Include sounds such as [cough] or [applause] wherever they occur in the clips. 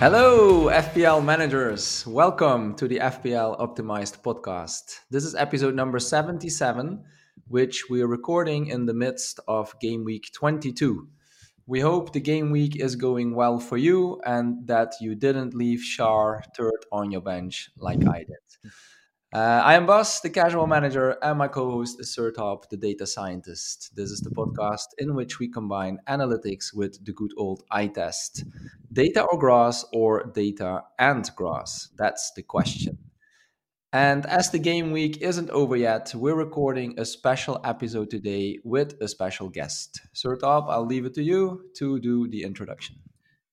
Hello, FPL managers. Welcome to the FPL Optimized podcast. This is episode number 77, which we are recording in the midst of game week 22. We hope the game week is going well for you and that you didn't leave Schär third on your bench like I did. Uh, I am Bas, the casual manager, and my co host is Sertalp, the data scientist. This is the podcast in which we combine analytics with the good old eye test. Data or grass, or data and grass? That's the question. And as the game week isn't over yet, we're recording a special episode today with a special guest. Sertalp, I'll leave it to you to do the introduction.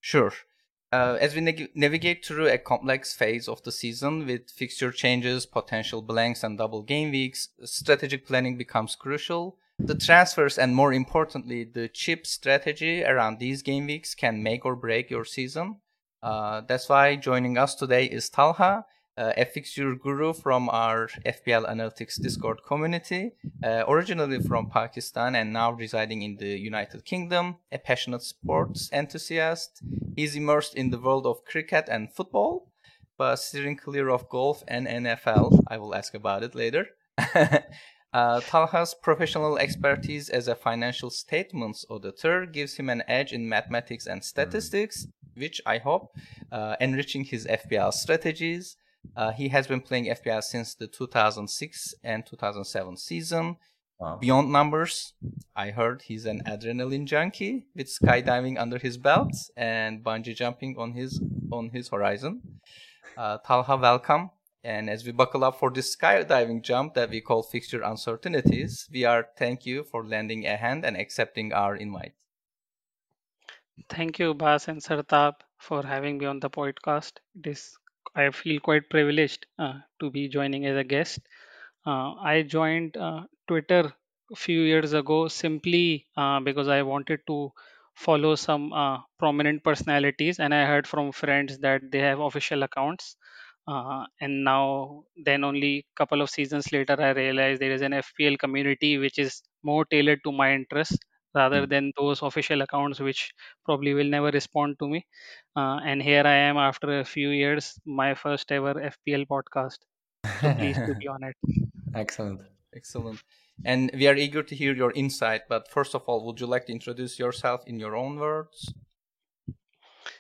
Sure. Uh, as we navigate through a complex phase of the season with fixture changes, potential blanks, and double game weeks, strategic planning becomes crucial. The transfers and, more importantly, the chip strategy around these game weeks can make or break your season. Uh, that's why joining us today is Talha uh, a fixture guru from our FPL Analytics Discord community, uh, originally from Pakistan and now residing in the United Kingdom, a passionate sports enthusiast. He's immersed in the world of cricket and football, but steering clear of golf and NFL. I will ask about it later. [laughs] uh, Talha's professional expertise as a financial statements auditor gives him an edge in mathematics and statistics, which I hope uh, enriching his FPL strategies. Uh, he has been playing FPL since the 2006 and 2007 season. Wow. Beyond numbers, I heard he's an adrenaline junkie with skydiving under his belt and bungee jumping on his on his horizon. Uh, Talha, welcome. And as we buckle up for this skydiving jump that we call fixture uncertainties, we are thank you for lending a hand and accepting our invite. Thank you, Bas and Sertalp, for having me on the podcast. It is I feel quite privileged uh, to be joining as a guest. Uh, I joined uh, Twitter a few years ago simply uh, because I wanted to follow some uh, prominent personalities, and I heard from friends that they have official accounts. Uh, and now, then only a couple of seasons later, I realized there is an FPL community which is more tailored to my interests rather Mm. than those official accounts which probably will never respond to me. Uh, and here I am after a few years, my first ever FPL podcast. So pleased to be [laughs] on it. Excellent. Excellent. And we are eager to hear your insight. But first of all, would you like to introduce yourself in your own words?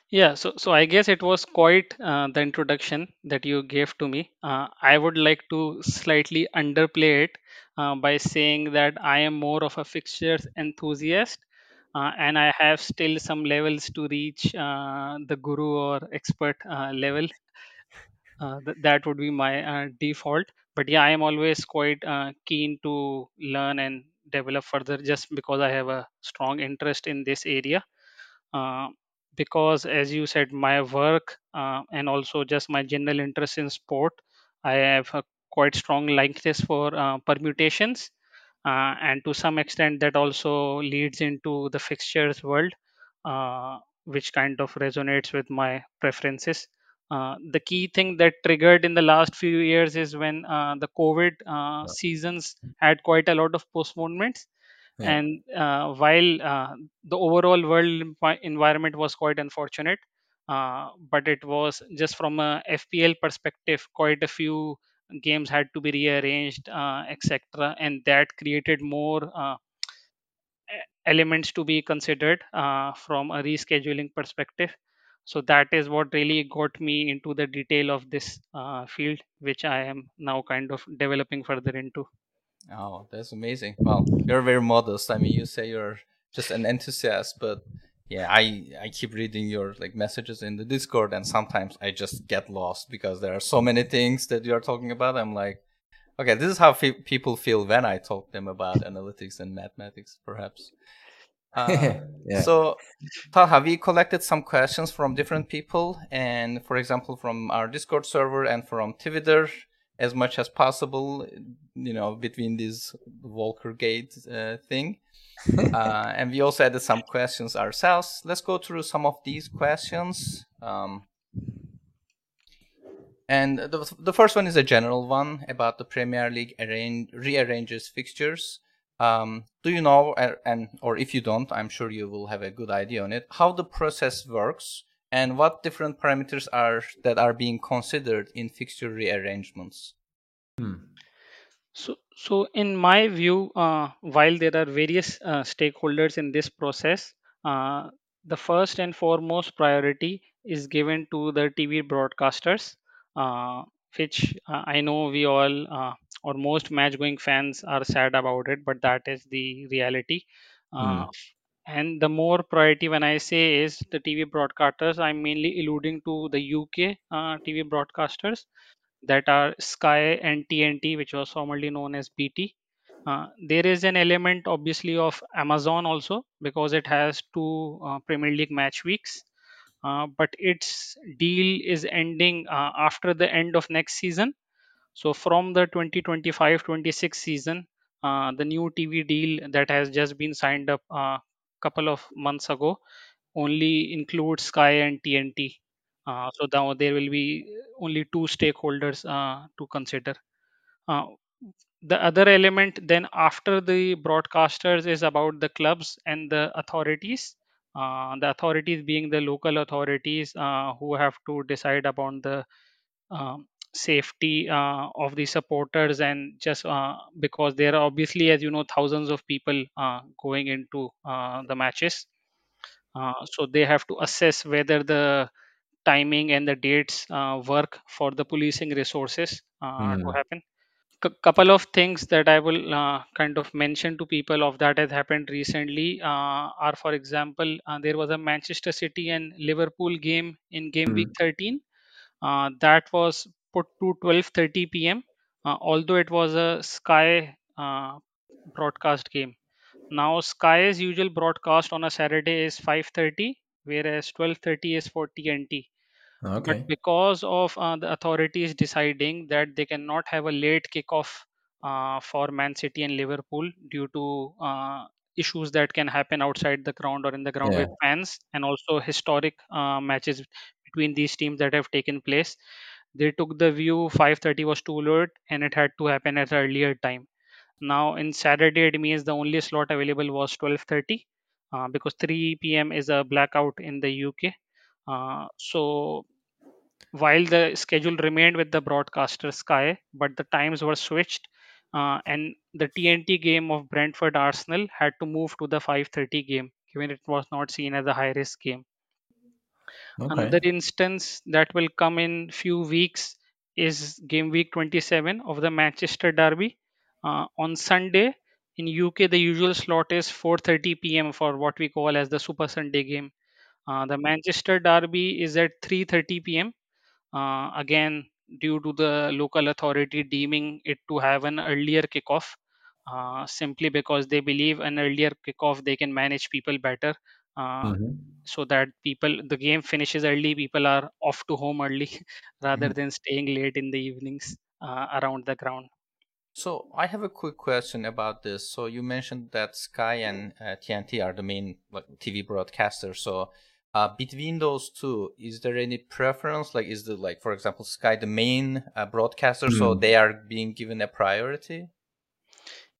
Yeah, so so I guess it was quite uh, the introduction that you gave to me. Uh, I would like to slightly underplay it uh, by saying that I am more of a fixtures enthusiast, uh, and I have still some levels to reach uh, the guru or expert uh, level. Uh, th- that would be my uh, default. But yeah, I am always quite uh, keen to learn and develop further, just because I have a strong interest in this area uh, because as you said my work uh, and also just my general interest in sport i have a quite strong likeness for uh, permutations uh, and to some extent that also leads into the fixtures world uh, which kind of resonates with my preferences. Uh, the key thing that triggered in the last few years is when uh, the covid uh, seasons had quite a lot of postponements Yeah. and uh, while uh, the overall world envi- environment was quite unfortunate uh, but it was just from a fpl perspective quite a few games had to be rearranged uh, etc and that created more uh, elements to be considered uh, from a rescheduling perspective so that is what really got me into the detail of this field which i am now kind of developing further into Oh, that's amazing. Well, you're very modest. I mean, you say you're just an enthusiast, but yeah, I I keep reading your like messages in the Discord, and sometimes I just get lost because there are so many things that you are talking about. I'm like, okay, this is how fe- people feel when I talk them about analytics and mathematics, perhaps. [laughs] Uh, yeah. So, Talha, we collected some questions from different people, and for example, from our Discord server and from Twitter, as much as possible, you know, between this Walker Gate uh, thing. [laughs] Uh, and we also added some questions ourselves. Let's go through some of these questions. Um, and the, the first one is a general one about the Premier League arrange, rearranges fixtures. Um, do you know, uh, and or if you don't, I'm sure you will have a good idea on it, how the process works and what different parameters are that are being considered in fixture rearrangements? Hmm. So, so in my view, uh, while there are various uh, stakeholders in this process, uh, the first and foremost priority is given to the TV broadcasters, uh, which uh, I know we all uh, or most match-going fans are sad about it, but that is the reality. Hmm. And the more priority when I say is the TV broadcasters, I'm mainly alluding to the UK uh, TV broadcasters that are Sky and TNT, which was formerly known as BT. Uh, there is an element, obviously, of Amazon also because it has two uh, Premier League match weeks. Uh, but its deal is ending uh, after the end of next season. So, from the 2025 26 season, uh, the new TV deal that has just been signed up couple of months ago only includes Sky and TNT. Uh, so now there will be only two stakeholders uh, to consider. Uh, the other element then after the broadcasters is about the clubs and the authorities. Uh, the authorities being the local authorities uh, who have to decide upon the um, safety uh, of the supporters and just uh, because there are obviously as you know thousands of people uh, going into uh, the matches uh, so they have to assess whether the timing and the dates uh, work for the policing resources uh, to Hmm. happen. C- couple of things that I will uh, kind of mention to people of that has happened recently uh, are, for example, uh, there was a Manchester City and Liverpool game in game week Hmm. 13 uh, that was put to 12:30 p.m. Uh, although it was a Sky uh, broadcast game. Now Sky's usual broadcast on a Saturday is 5:30, whereas 12:30 is for TNT. Okay. But because of uh, the authorities deciding that they cannot have a late kickoff uh, for Man City and Liverpool due to uh, issues that can happen outside the ground or in the ground Yeah. with fans, and also historic uh, matches between these teams that have taken place, they took the view 5:30 was too late and it had to happen at an earlier time. Now in Saturday, it means the only slot available was 12:30 uh, because 3 p.m. is a blackout in the UK. Uh, so while the schedule remained with the broadcaster Sky, but the times were switched, uh, and the TNT game of Brentford Arsenal had to move to the 5:30 game, given it was not seen as a high risk Another instance that will come in few weeks is game week 27 of the Manchester Derby. Uh, on Sunday in UK, the usual slot is 4:30 p.m. for what we call as the Super Sunday game. Uh, the Manchester Derby is at 3:30 p.m. Uh, again, due to the local authority deeming it to have an earlier kickoff, uh, simply because they believe an earlier kickoff they can manage people better. Uh, hmm so that people the game finishes early people are off to home early [laughs] rather hmm than staying late in the evenings uh, around the ground So I have a quick question about this. So you mentioned that Sky and uh, TNT are the main like TV broadcasters. So uh, between those two, is there any preference? Like, is the like, for example, Sky the main uh, broadcaster, so Hmm. they are being given a priority?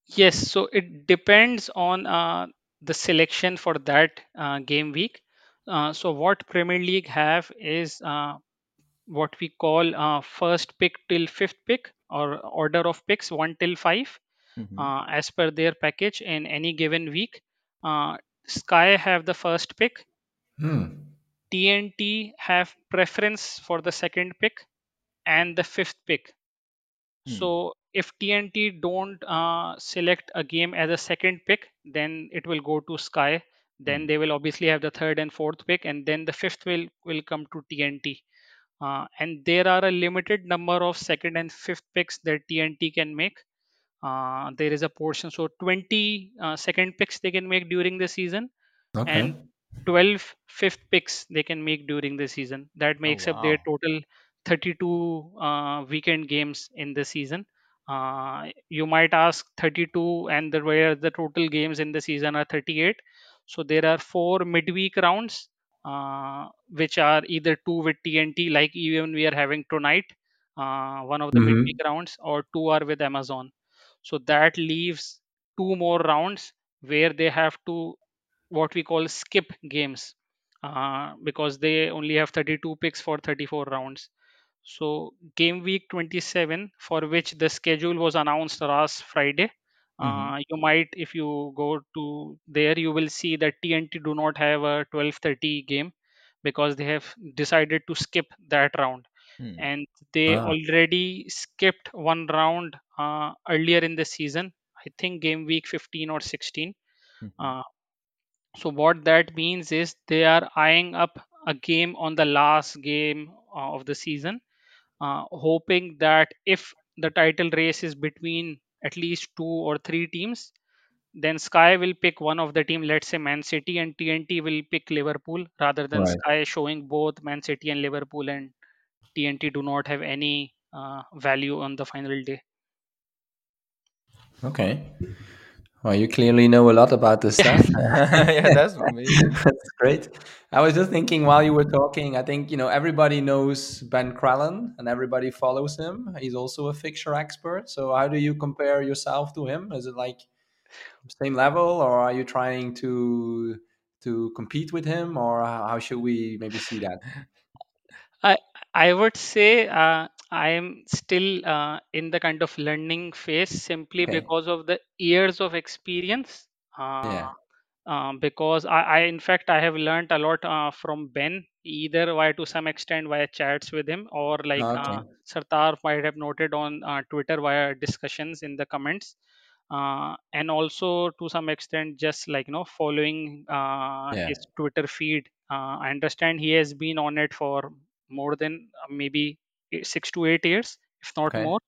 yes so it depends on uh, the selection for that uh, game week uh, so what premier league have is uh, what we call uh, first pick till fifth pick or order of picks 1 till 5 hmm uh, as per their package in any given week uh, sky have the first pick Hmm. TNT have preference for the second pick and the fifth pick. Hmm. So if TNT don't uh, select a game as a second pick, then it will go to Sky. Then Hmm. they will obviously have the third and fourth pick, and then the fifth will will come to TNT. Uh, and there are a limited number of second and fifth picks that TNT can make. Uh, there is a portion, so 20 uh, second picks they can make during the season, Okay. and 12 fifth picks they can make during the season. That Oh makes up their total 32 uh, weekend games in the season. Uh, you might ask 32 and the where the total games in the season are 38. So there are four midweek rounds, uh, which are either two with TNT, like even we are having tonight, uh, one of the midweek hmm rounds, or two are with Amazon. So that leaves two more rounds where they have to what we call skip games. uh, because they only have 32 picks for 34 rounds. So game week 27, for which the schedule was announced last Friday, hmm uh, you might, if you go to there, you will see that TNT do not have a 12:30 game because they have decided to skip that round, Hmm. and they Ah, already skipped one round uh, earlier in the season. I think game week 15 or 16. Mhm. Uh, so what that means is they are eyeing up a game on the last game uh, of the season, uh, hoping that if the title race is between at least two or three teams, then Sky will pick one of the team, let's say Man City, and TNT will pick Liverpool, rather than right. Sky showing both Man City and Liverpool, and TNT do not have any uh, value on the final day. Okay. Well, you clearly know a lot about this stuff. [laughs] yeah, that's amazing. [laughs] That's great. I was just thinking while you were talking, I think, you know, everybody knows Ben Crellin and everybody follows him. He's also a fixture expert. So how do you compare yourself to him? Is it like same level or are you trying to to compete with him or how how should we maybe see that? [laughs] I I would say uh, I am still uh, in the kind of learning phase simply Okay. because of the years of experience. Uh, Yeah. um, because I, I, in fact, I have learned a lot uh, from Ben, either via to some extent via chats with him, or like uh, Okay. Sertalp might have noted on uh, Twitter via discussions in the comments, uh, and also to some extent just like you know following uh, Yeah. his Twitter feed. Uh, I understand he has been on it for more than uh, maybe six to eight years, if not Okay. more.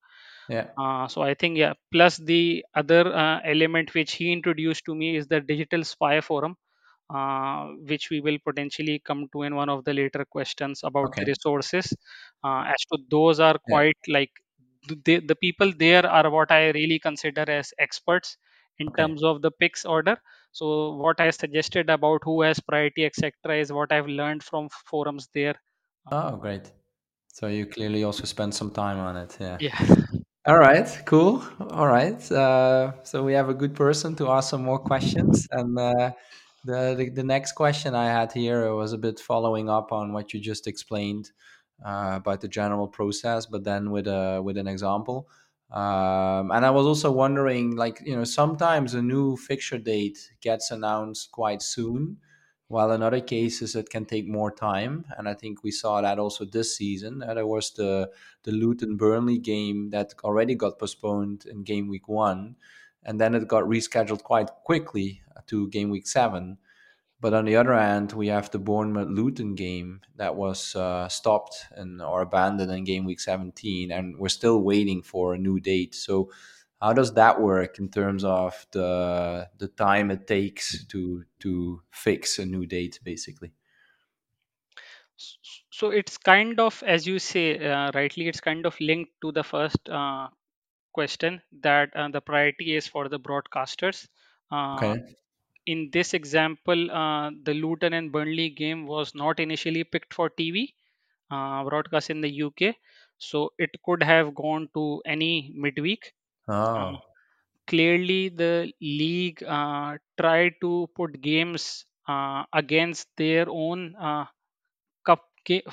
Yeah. Uh, so I think yeah. Plus the other uh, element which he introduced to me is the digital spy forum, uh, which we will potentially come to in one of the later questions about the Okay. resources. Uh, as to those are Yeah. quite like th- they, the people there are what I really consider as experts in Okay. terms of the picks order. So what I suggested about who has priority, etc., is what I've learned from forums there. Oh, great. So you clearly also spent some time on it. Yeah. Yeah. All right, cool. All right. Uh, so we have a good person to ask some more questions. And uh, the, the the next question I had here was a bit following up on what you just explained uh, about the general process, but then with a with an example. Um, and I was also wondering, like you know, sometimes a new fixture date gets announced quite soon, while in other cases it can take more time. And I think we saw that also this season. Uh, there was the the Luton Burnley game that already got postponed in game week one, and then it got rescheduled quite quickly to game week seven. But on the other hand, we have the Bournemouth Luton game that was uh, stopped and or abandoned in game week 17, and we're still waiting for a new date. So, how does that work in terms of the the time it takes to to fix a new date, basically? So it's kind of, as you say uh, rightly, it's kind of linked to the first uh, question that uh, the priority is for the broadcasters. Uh, Okay. in this example, uh, the Luton and Burnley game was not initially picked for TV uh, broadcast in the UK, so it could have gone to any midweek. Uh, Oh, clearly, the league uh, tried to put games uh, against their own uh, cup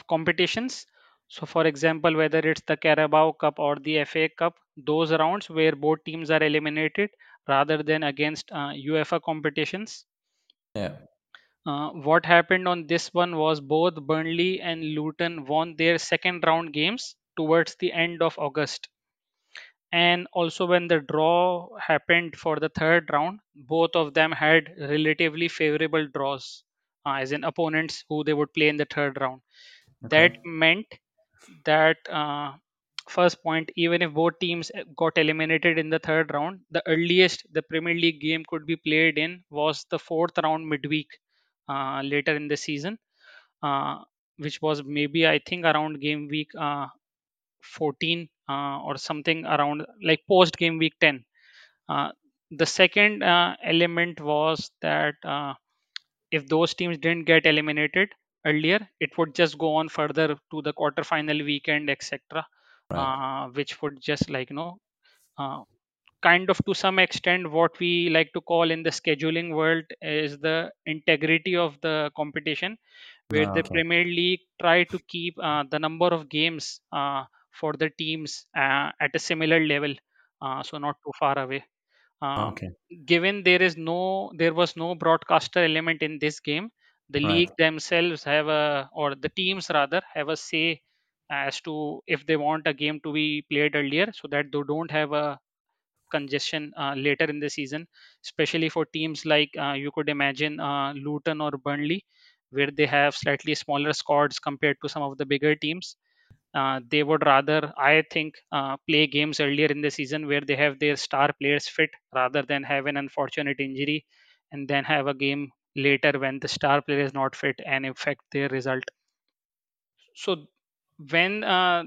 competitions. So, for example, whether it's the Carabao Cup or the FA Cup, those rounds where both teams are eliminated rather than against uh, UEFA competitions. yeah. Uh, what happened on this one was both Burnley and Luton won their second round games towards the end of August. And also, when the draw happened for the third round, both of them had relatively favorable draws, uh, as in opponents who they would play in the third round. Okay. That meant that uh, first point, even if both teams uh, got eliminated in the third round, the earliest the Premier League game could be played in was the fourth round midweek uh, later in the season, uh, which was maybe I think around game week uh, 14 uh, or something around like post game week 10. Uh, the second uh, element was that uh, if those teams didn't get eliminated earlier, it would just go on further to the quarterfinal weekend, etc., Right. uh, which would just like you know uh, kind of to some extent what we like to call in the scheduling world is the integrity of the competition where Ah, the premier league try to keep uh, the number of games uh, for the teams uh, at a similar level uh, so not too far away um, okay. given there is no there was no broadcaster element in this game the Right. league themselves have a or the teams rather have a say as to if they want a game to be played earlier so that they don't have a congestion uh, later in the season especially for teams like uh, you could imagine uh, luton or burnley where they have slightly smaller squads compared to some of the bigger teams uh, they would rather, I think, uh, play games earlier in the season where they have their star players fit rather than have an unfortunate injury and then have a game later when the star player is not fit and affect their result. So when uh,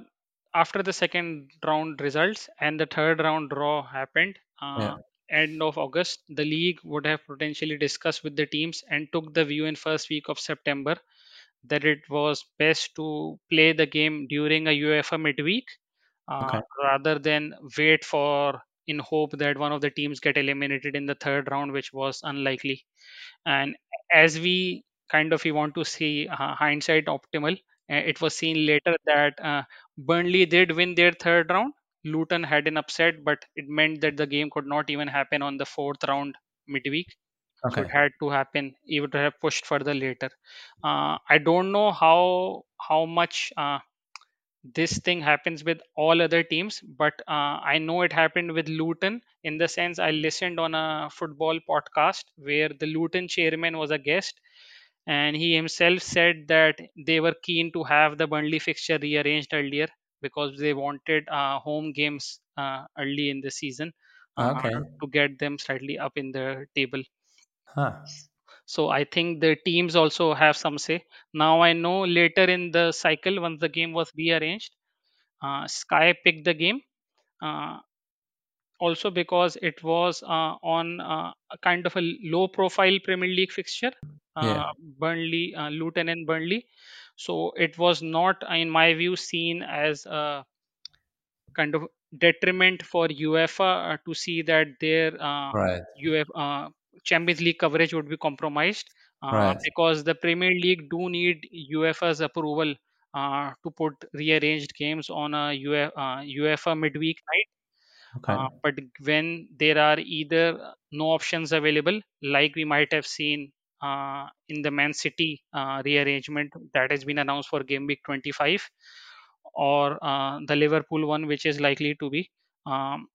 after the second round results and the third round draw happened, uh, Yeah. end of August, the league would have potentially discussed with the teams and took the view in first week of September that it was best to play the game during a UEFA midweek uh, Okay. rather than wait for in hope that one of the teams get eliminated in the third round, which was unlikely. And as we kind of we want to see uh, hindsight optimal, uh, it was seen later that uh, Burnley did win their third round. Luton had an upset, but it meant that the game could not even happen on the fourth round midweek so it had to happen it would have pushed further later. Uh, i don't know how how much uh, this thing happens with all other teams but uh, i know it happened with luton in the sense i listened on a football podcast where the luton chairman was a guest and he himself said that they were keen to have the burnley fixture rearranged earlier because they wanted uh, home games uh, early in the season uh, Okay. to get them slightly up in the table Huh. so I think the teams also have some say. Now I know later in the cycle, once the game was rearranged, uh, Sky picked the game. Uh, also because it was uh, on uh, a kind of a low profile Premier League fixture, uh, Yeah. Burnley, uh, Luton and Burnley. So it was not, in my view, seen as a kind of detriment for UEFA uh, to see that their uh, Right. UEFA uh, Champions League coverage would be compromised uh, Right. because the Premier League do need UEFA's approval uh, to put rearranged games on a UEFA, uh, UEFA midweek night. Okay. Uh, but when there are either no options available, like we might have seen uh, in the Man City uh, rearrangement that has been announced for game week 25, or uh, the Liverpool one, which is likely to be. Um,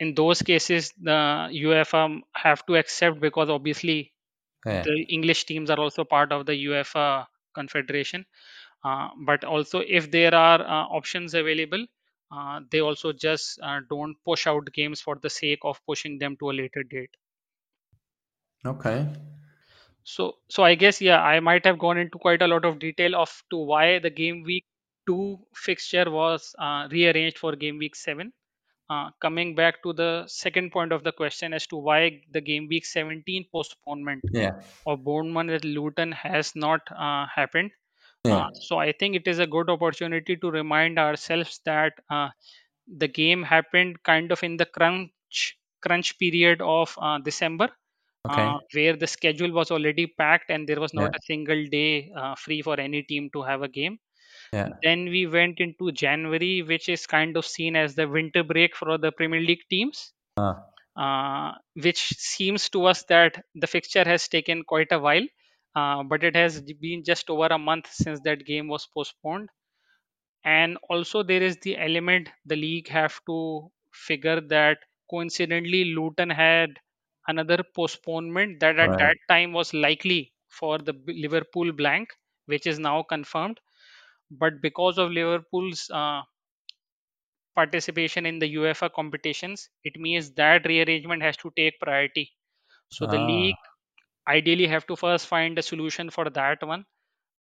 in those cases, the UEFA have to accept because obviously Yeah. the English teams are also part of the UEFA Confederation. Uh, but also, if there are uh, options available, uh, they also just uh, don't push out games for the sake of pushing them to a later date. Okay. So, so I guess yeah, I might have gone into quite a lot of detail of to why the game week two fixture was uh, rearranged for game week seven. Uh, coming back to the second point of the question as to why the game week 17 postponement Yeah. of Bournemouth at Luton has not uh, happened. Yeah. Uh, so I think it is a good opportunity to remind ourselves that uh, the game happened kind of in the crunch crunch period of uh, December, Okay. uh, where the schedule was already packed and there was not Yeah. a single day uh, free for any team to have a game. Yeah. Then we went into January, which is kind of seen as the winter break for the Premier League teams. Uh, Uh, which seems to us that the fixture has taken quite a while, uh, but it has been just over a month since that game was postponed. And also, there is the element the league have to figure that coincidentally, Luton had another postponement that at right. that time was likely for the B- Liverpool blank, which is now confirmed. But because of Liverpool's uh, participation in the UEFA competitions, it means that rearrangement has to take priority. So the Ah, league ideally have to first find a solution for that one,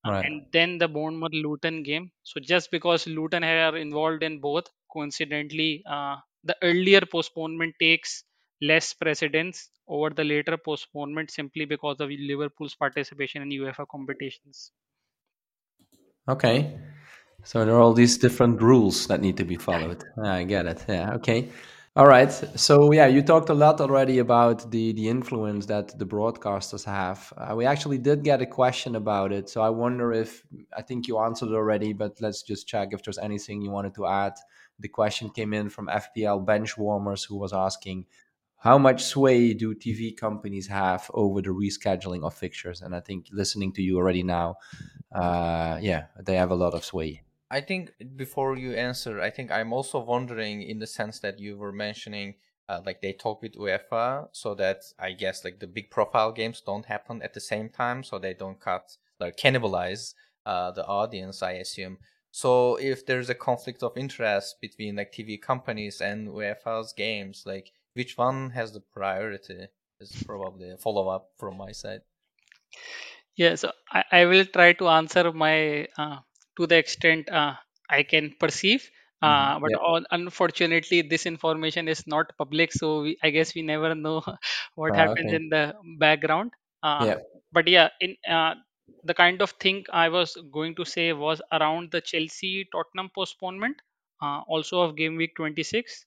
uh, right. and then the Bournemouth Luton game. So just because Luton are involved in both, coincidentally, uh, the earlier postponement takes less precedence over the later postponement simply because of Liverpool's participation in UEFA competitions. Okay. So there are all these different rules that need to be followed. I get it. Yeah. Okay. All right. So yeah, you talked a lot already about the the influence that the broadcasters have. Uh, we actually did get a question about it, so I wonder if I think you answered already, but let's just check if there's anything you wanted to add. The question came in from FPL Benchwarmers, who was asking, how much sway do TV companies have over the rescheduling of fixtures? And I think listening to you already now, uh, yeah, they have a lot of sway. I think before you answer, I think I'm also wondering in the sense that you were mentioning, uh, like they talk with UEFA, so that I guess like the big profile games don't happen at the same time, so they don't cut like cannibalize uh, the audience. I assume. So if there's a conflict of interest between like TV companies and UEFA's games, like which one has the priority? Is probably a follow up from my side. Yeah, so I, I will try to answer my uh, to the extent uh, I can perceive. Uh, but Yeah. unfortunately, this information is not public, so we, I guess we never know [laughs] what Uh, happens okay. in the background. Uh, Yeah. but yeah, in uh, the kind of thing I was going to say was around the Chelsea Tottenham postponement, uh, also of game week 26.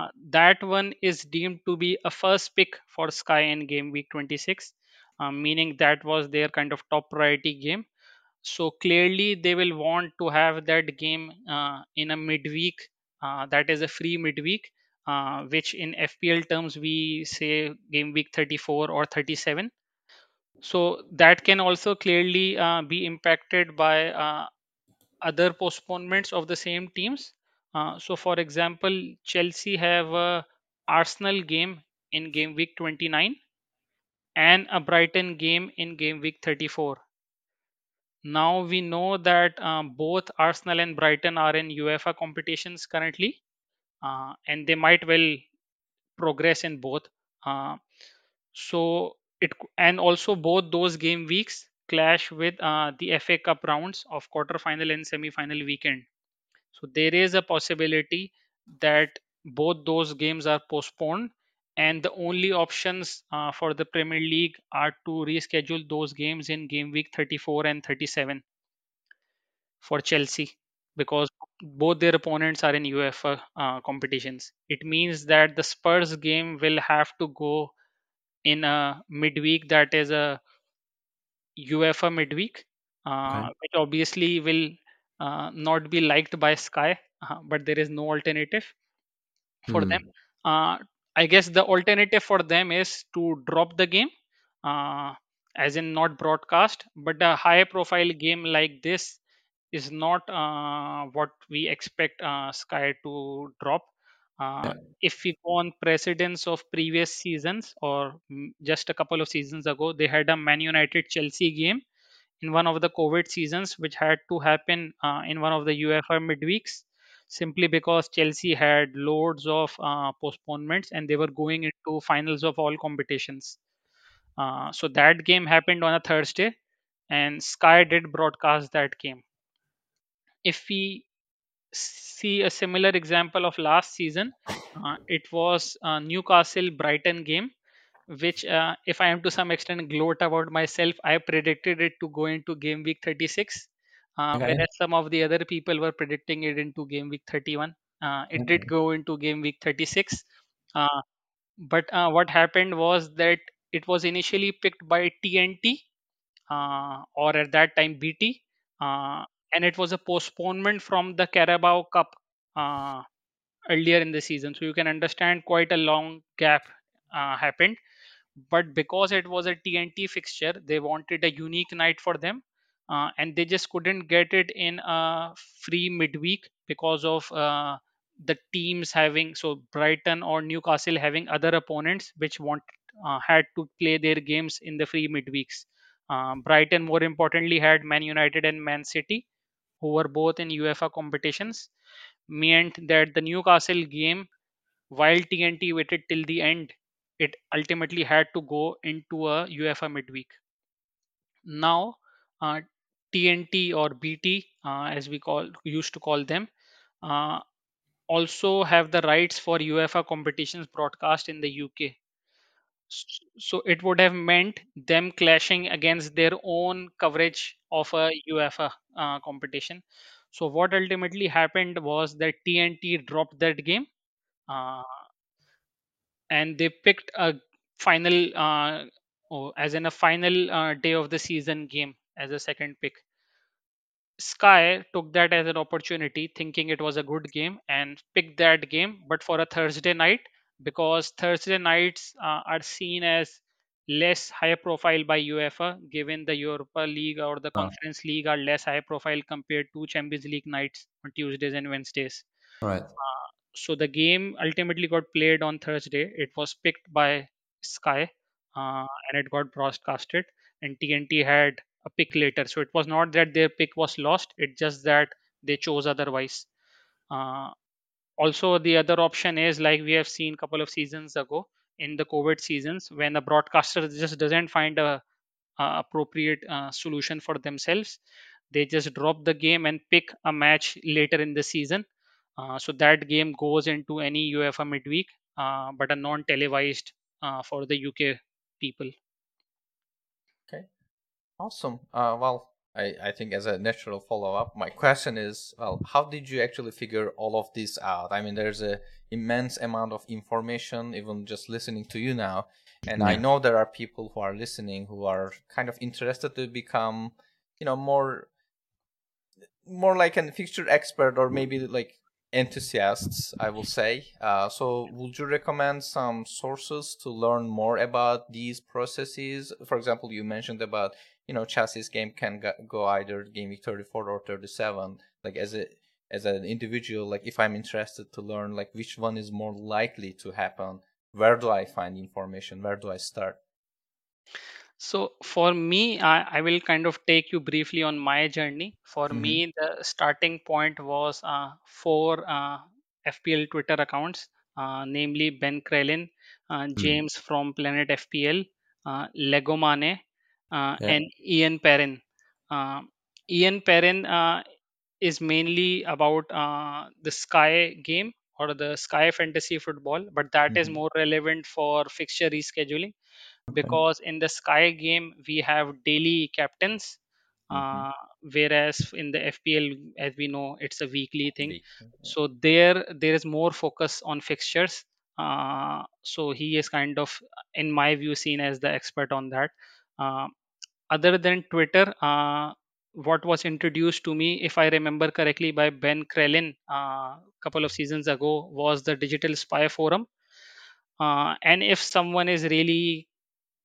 Uh, that one is deemed to be a first pick for Sky in game week 26, uh, meaning that was their kind of top priority game. So clearly, they will want to have that game uh, in a midweek, uh, that is a free midweek, uh, which in FPL terms we say game week 34 or 37. So that can also clearly be impacted by other postponements of the same teams. Uh, so, for example, Chelsea have a Arsenal game in game week 29 and a Brighton game in game week 34. Now we know that um, both Arsenal and Brighton are in UEFA competitions currently, uh, and they might well progress in both. Uh, so it and also both those game weeks clash with uh, the FA Cup rounds of quarterfinal and semi-final weekend. So there is a possibility that both those games are postponed, and the only options uh, for the Premier League are to reschedule those games in game week 34 and 37 for Chelsea because both their opponents are in UEFA uh, competitions. It means that the Spurs game will have to go in a midweek that is a UEFA midweek, uh, Okay. which obviously will uh, not be liked by Sky, uh, but there is no alternative for them. Hmm. Uh, I guess the alternative for them is to drop the game, uh, as in not broadcast, but a high profile game like this is not uh, what we expect uh, Sky to drop. Uh, Yeah. if we go on precedents of previous seasons or mm, just a couple of seasons ago, they had a Man United Chelsea game in one of the COVID seasons, which had to happen uh, in one of the UEFA midweeks, simply because Chelsea had loads of uh, postponements and they were going into finals of all competitions. Uh, so that game happened on a Thursday, and Sky did broadcast that game. If we see a similar example of last season, uh, it was Newcastle Brighton game which uh, if i am to some extent gloat about myself i predicted it to go into game week 36 uh, Okay. whereas some of the other people were predicting it into game week 31 uh, it did go into game week 36 uh, but uh, what happened was that it was initially picked by tnt uh, or at that time bt uh, and it was a postponement from the carabao cup uh, earlier in the season. So you can understand quite a long gap uh, happened but because it was a TNT fixture, they wanted a unique night for them, uh, and they just couldn't get it in a free midweek because of uh, the teams having so Brighton or Newcastle having other opponents which want uh, had to play their games in the free midweeks. Um, Brighton, more importantly, had Man United and Man City, who were both in UEFA competitions, meant that the Newcastle game while TNT waited till the end, it ultimately had to go into a UEFA midweek. Now, uh, TNT or BT, uh, as we call used to call them, uh, also have the rights for UEFA competitions broadcast in the UK. So it would have meant them clashing against their own coverage of a UEFA uh, competition. So what ultimately happened was that TNT dropped that game uh, and they picked a final, uh, oh, as in a final uh, day of the season game as a second pick. Sky took that as an opportunity, thinking it was a good game, and picked that game, but for a Thursday night, because Thursday nights uh, are seen as less high profile by UEFA, given the Europa League or the Oh, Conference League are less high profile compared to Champions League nights on Tuesdays and Wednesdays. right. Uh, so the game ultimately got played on Thursday. It was picked by Sky uh, and it got broadcasted. And TNT had a pick later. So it was not that their pick was lost, it's just that they chose otherwise. Uh, also, the other option is like we have seen a couple of seasons ago in the COVID seasons when a broadcaster just doesn't find a uh, appropriate uh, solution for themselves. They just drop the game and pick a match later in the season. Uh, so that game goes into any UEFA midweek, uh, but a non-televised uh, for the UK people. Okay. Awesome. Uh, well, I, I think as a natural follow up, my question is, well, how did you actually figure all of this out? I mean, there's a immense amount of information, even just listening to you now, and I know there are people who are listening who are kind of interested to become, you know, more more like a fixture expert or maybe like enthusiasts i will say. Uh, so would you recommend some sources to learn more about these processes? For example you mentioned about you know Chelsea game can go- either game week 34 or 37 like as a as an individual like if i'm interested to learn like which one is more likely to happen where do i find information? Where do i start So for me, I, I will kind of take you briefly on my journey. For mm-hmm. me, the starting point was uh, four uh, FPL Twitter accounts, uh, namely Ben Crellin, uh, Mm. James from Planet FPL, uh, Legomane, uh, Yeah. and Ian Perrin. Uh, Ian Perrin uh, is mainly about uh, the Sky game or the Sky Fantasy Football, but that is Mhm. more relevant for fixture rescheduling. Because in the Sky game we have daily captains, Mhm. uh, whereas in the FPL, as we know, it's a weekly thing. Yeah. So there there is more focus on fixtures. Uh, so he is kind of, in my view, seen as the expert on that. Uh, other than Twitter, uh, what was introduced to me, if I remember correctly, by Ben Crellin a couple of seasons ago, was the Digital Spy Forum. Uh, and if someone is really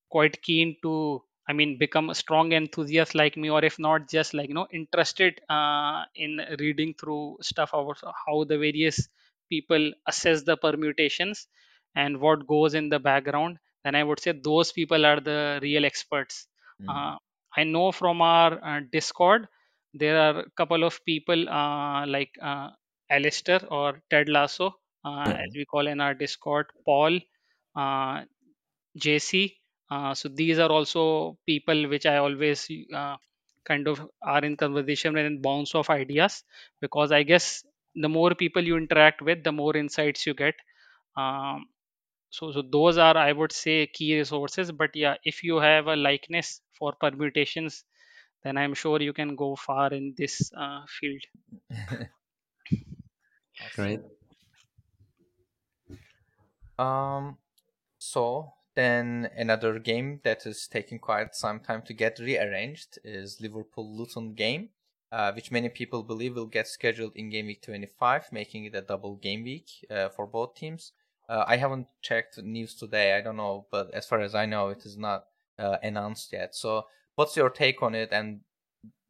quite keen to i mean become a strong enthusiast like me or if not just like you know interested uh, in reading through stuff about how the various people assess the permutations and what goes in the background then i would say those people are the real experts Mhm. uh, i know from our uh, discord there are a couple of people uh, like uh, Alistair or Ted Lasso, uh, Yeah. as we call in our Discord, Paul, uh, JC. Uh, so these are also people which I always uh, kind of are in conversation with and bounce off ideas because I guess the more people you interact with, the more insights you get. Um, so, so those are I would say key resources. But yeah, if you have a likeness for permutations, then I'm sure you can go far in this uh, field. [laughs] Great. Um, so then another game that is taking quite some time to get rearranged is Liverpool Luton game, uh, which many people believe will get scheduled in game week 25, making it a double game week uh, for both teams. Uh, I haven't checked news today. I don't know, but as far as I know, it is not uh, announced yet. So, what's your take on it, and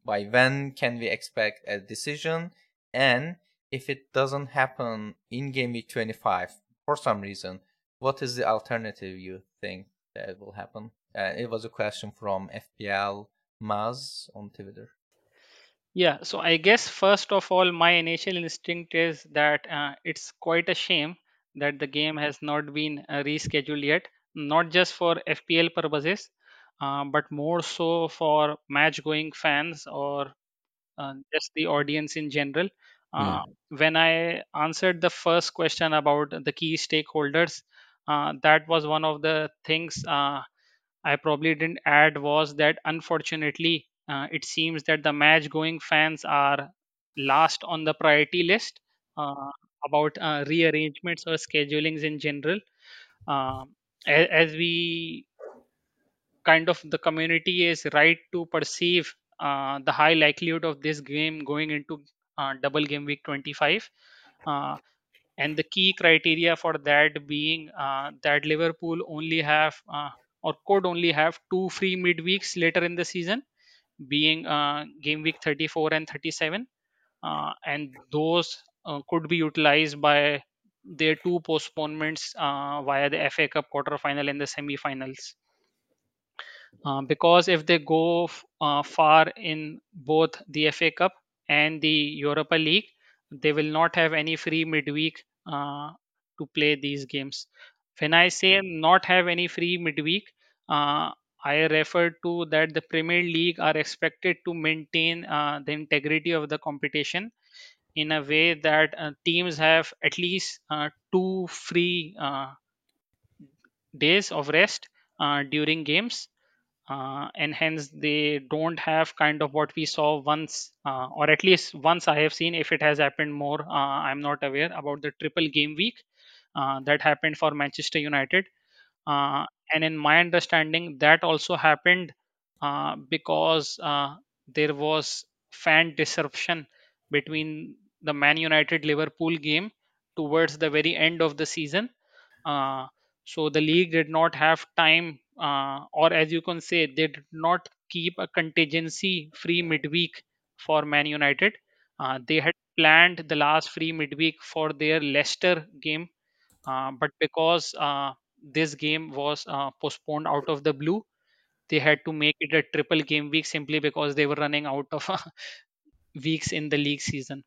by when can we expect a decision? And if it doesn't happen in game week 25 for some reason, what is the alternative you think that will happen? Uh, it was a question from FPL Maz on Twitter. Yeah, so I guess first of all, my initial instinct is that uh, it's quite a shame that the game has not been uh, rescheduled yet, not just for FPL purposes, uh, but more so for match going fans or uh, just the audience in general. Uh, Yeah. when I answered the first question about the key stakeholders, uh, that was one of the things uh, I probably didn't add was that unfortunately, uh, it seems that the match going fans are last on the priority list uh, about uh, rearrangements or schedulings in general. Uh, a- as we kind of the community is right to perceive uh, the high likelihood of this game going into uh, double game week 25 uh, and the key criteria for that being uh, that liverpool only have uh, or could only have two free midweeks later in the season being uh, game week 34 and 37 uh, and those uh, could be utilized by their two postponements uh, via the fa cup quarterfinal and the semi-finals. Because if they go f- far in both the FA Cup and the Europa League, they will not have any free midweek uh, to play these games. When I say not have any free midweek, uh, I refer to that the Premier League are expected to maintain uh, the integrity of the competition in a way that uh, teams have at least uh, two free uh, days of rest during games uh, and hence they don't have kind of what we saw once uh, or at least once i have seen if it has happened more uh, i'm not aware about the triple game week uh, that happened for manchester united. Uh, and in my understanding that also happened uh, because there was fan disruption between the man united liverpool game towards the very end of the season. So the league did not have time uh, or as you can say they did not keep a contingency free midweek for man united uh, they had planned the last free midweek for their leicester game uh, but because uh, this game was uh, postponed out of the blue, they had to make it a triple game week simply because they were running out of [laughs] weeks in the league season.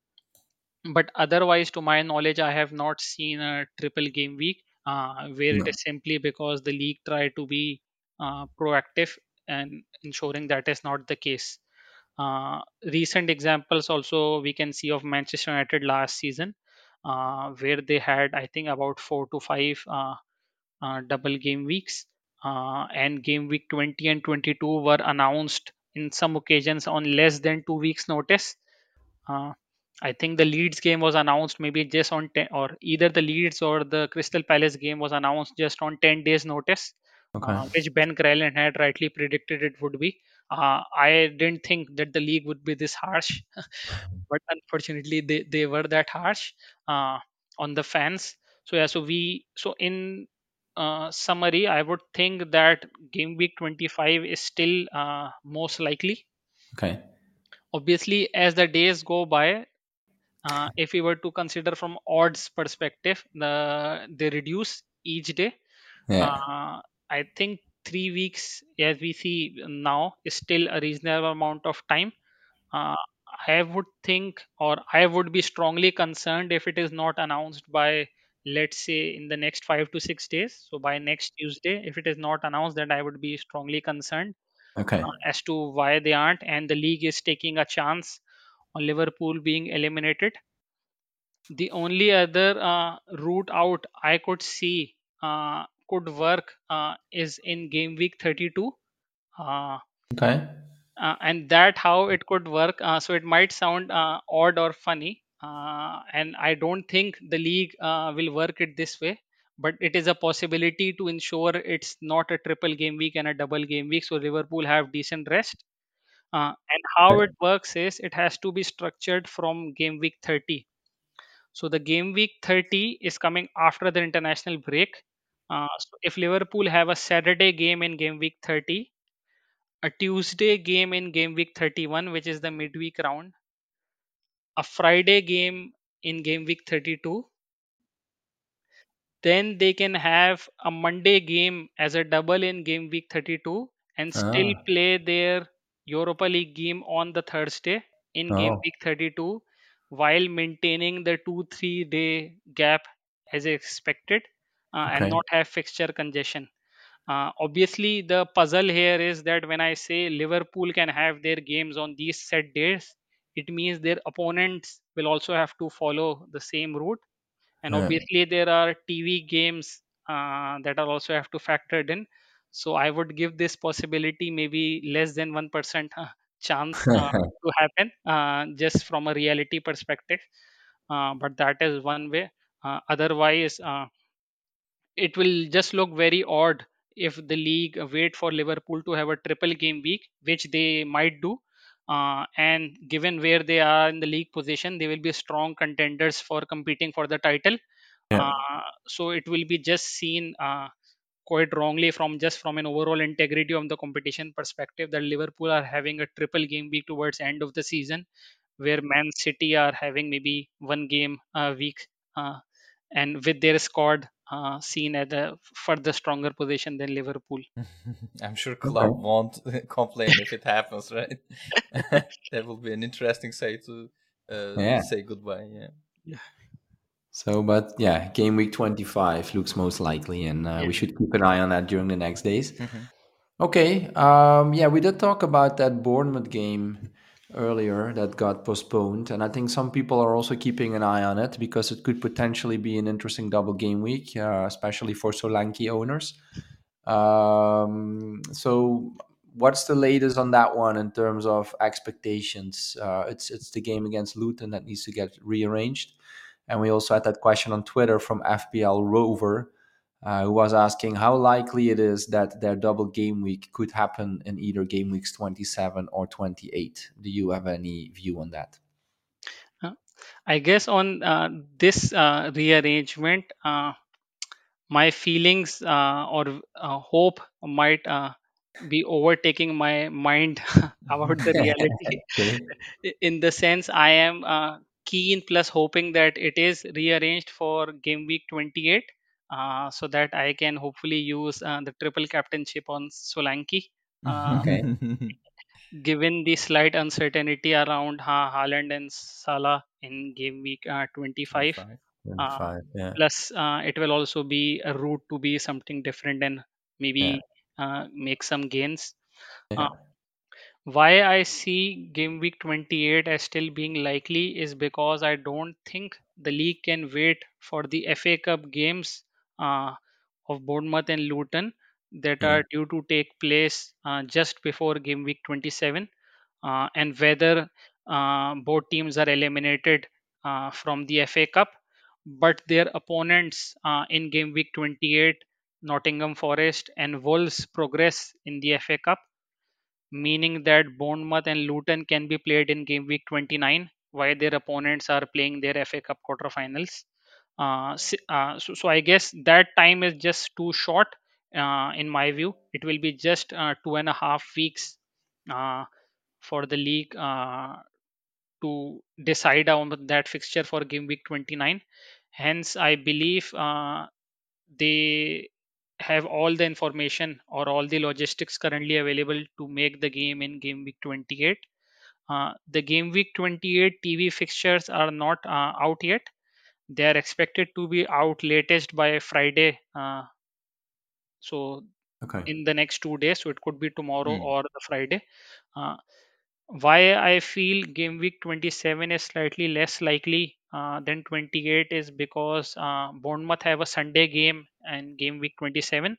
But otherwise, to my knowledge, I have not seen a triple game week uh, where it No. is simply because the league tried to be uh, proactive and ensuring that is not the case. Uh, recent examples also we can see of Manchester United last season, uh, where they had I think about four to five uh, uh, double game weeks, uh, and game week 20 and 22 were announced in some occasions on less than two weeks' notice. Uh, I think the Leeds game was announced maybe just on 10, or either the Leeds or the Crystal Palace game was announced just on 10 days' notice, Okay. uh, which Ben Crellin had rightly predicted it would be. Uh, I didn't think that the league would be this harsh, [laughs] but unfortunately they, they were that harsh uh, on the fans. So yeah, so we so in uh, summary, I would think that game week 25 is still uh, most likely. Okay. Obviously, as the days go by, uh, if we were to consider from odds perspective, the they reduce each day. Yeah. Uh, I think three weeks, as we see now, is still a reasonable amount of time. Uh, I would think, or I would be strongly concerned if it is not announced by, let's say, in the next five to six days. So by next Tuesday, if it is not announced, then I would be strongly concerned Okay. uh, as to why they aren't, and the league is taking a chance on Liverpool being eliminated. The only other uh, route out I could see uh, could work uh, is in game week 32. Uh, Okay. uh, and that how it could work uh, so it might sound uh, odd or funny uh, and i don't think the league uh, will work it this way but it is a possibility to ensure it's not a triple game week and a double game week so liverpool have decent rest uh, and how it works is it has to be structured from game week 30 so the game week 30 is coming after the international break uh, so if liverpool have a saturday game in game week 30 a Tuesday game in game week 31, which is the midweek round, a Friday game in game week 32. Then they can have a Monday game as a double in game week 32 and still Ah. play their Europa League game on the Thursday in game Oh. week 32 while maintaining the 2 3 day gap as expected uh, and not have fixture congestion. Uh, obviously, the puzzle here is that when I say Liverpool can have their games on these set days, it means their opponents will also have to follow the same route. And Yeah. obviously, there are TV games uh, that are also have to factor in. So I would give this possibility maybe less than one percent chance uh, [laughs] to happen, uh, just from a reality perspective. Uh, but that is one way. Uh, otherwise, uh, it will just look very odd if the league wait for Liverpool to have a triple game week, which they might do. Uh, and given where they are in the league position, they will be strong contenders for competing for the title. Yeah. Uh, so it will be just seen uh, quite wrongly from just from an overall integrity of the competition perspective that Liverpool are having a triple game week towards end of the season, where Man City are having maybe one game a week. Uh, and with their squad uh, seen at a further stronger position than Liverpool. [laughs] I'm sure Klopp won't [laughs] complain if it happens, [laughs] right? that will be an interesting say to uh, Yeah. say goodbye. Yeah. So, but yeah, game week 25 looks most likely, and uh, Yeah. we should keep an eye on that during the next days. Mhm. Okay. Um, yeah, we did talk about that Bournemouth game earlier that got postponed, and I think some people are also keeping an eye on it because it could potentially be an interesting double game week, uh, especially for Solanke owners. Um, so, what's the latest on that one in terms of expectations? Uh, it's it's the game against Luton that needs to get rearranged, and we also had that question on Twitter from FPL Rover uh, who was asking how likely it is that their double game week could happen in either game weeks 27 or 28. Do you have any view on that? I guess on uh, this uh, rearrangement, uh, my feelings uh, or uh, hope might uh, be overtaking my mind [laughs] about the [laughs] reality. Okay. [laughs] In the sense, I am uh, keen plus hoping that it is rearranged for game week 28 uh, so that I can hopefully use uh, the triple captainship on Solanke. [laughs] Uh, Okay. given the slight uncertainty around ha- Haaland and Salah in game week uh, 25. Fine. 25, yeah. Plus, uh, it will also be a route to be something different and maybe uh, make some gains. Yeah. Why I see game week 28 as still being likely is because I don't think the league can wait for the FA Cup games uh, of Bournemouth and Luton that are due to take place uh, just before game week 27 uh, and whether uh, both teams are eliminated uh, from the FA Cup, but their opponents uh, in game week 28, Nottingham Forest and Wolves progress in the FA Cup, meaning that Bournemouth and Luton can be played in game week 29 while their opponents are playing their FA Cup quarterfinals. Uh, uh, so, so I guess that time is just too short uh, in my view. It will be just uh, two and a half weeks uh, for the league uh, to decide on that fixture for game week 29. Hence, I believe uh, they have all the information or all the logistics currently available to make the game in game week 28. Uh, the game week 28 TV fixtures are not uh, out yet. They are expected to be out latest by Friday. Uh, so Okay. in the next two days. So it could be tomorrow Hmm. or the Friday. Why I feel game week 27 is slightly less likely uh, than 28 is because uh, Bournemouth have a Sunday game and game week 27.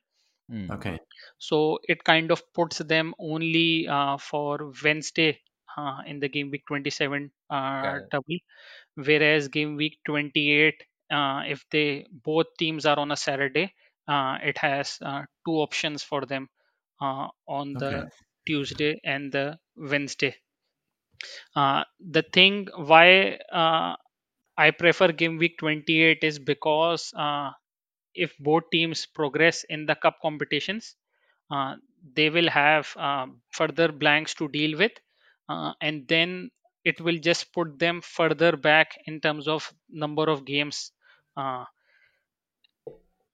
Hmm. Okay. So it kind of puts them only uh, for Wednesday uh, in the game week 27 uh, Got it. double, whereas game week 28, uh, if they both teams are on a Saturday, uh, it has uh, two options for them uh, on the Okay. Tuesday and the Wednesday. Uh, the thing why uh, I prefer game week 28 is because uh, if both teams progress in the cup competitions, uh, they will have uh, further blanks to deal with, uh, and then it will just put them further back in terms of number of games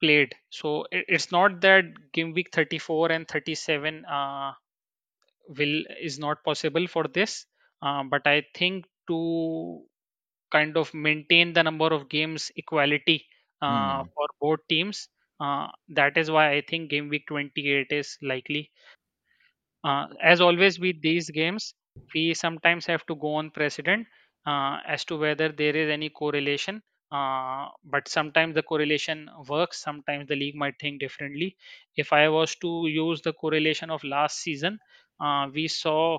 played. So it, it's not that game week 34 and 37 uh, will is not possible for this, uh, but I think to kind of maintain the number of games equality uh, Hmm. for both teams. Uh, that is why I think game week 28 is likely. Uh, as always with these games, we sometimes have to go on precedent uh, as to whether there is any correlation. Uh, but sometimes the correlation works, sometimes the league might think differently. If I was to use the correlation of last season, uh, we saw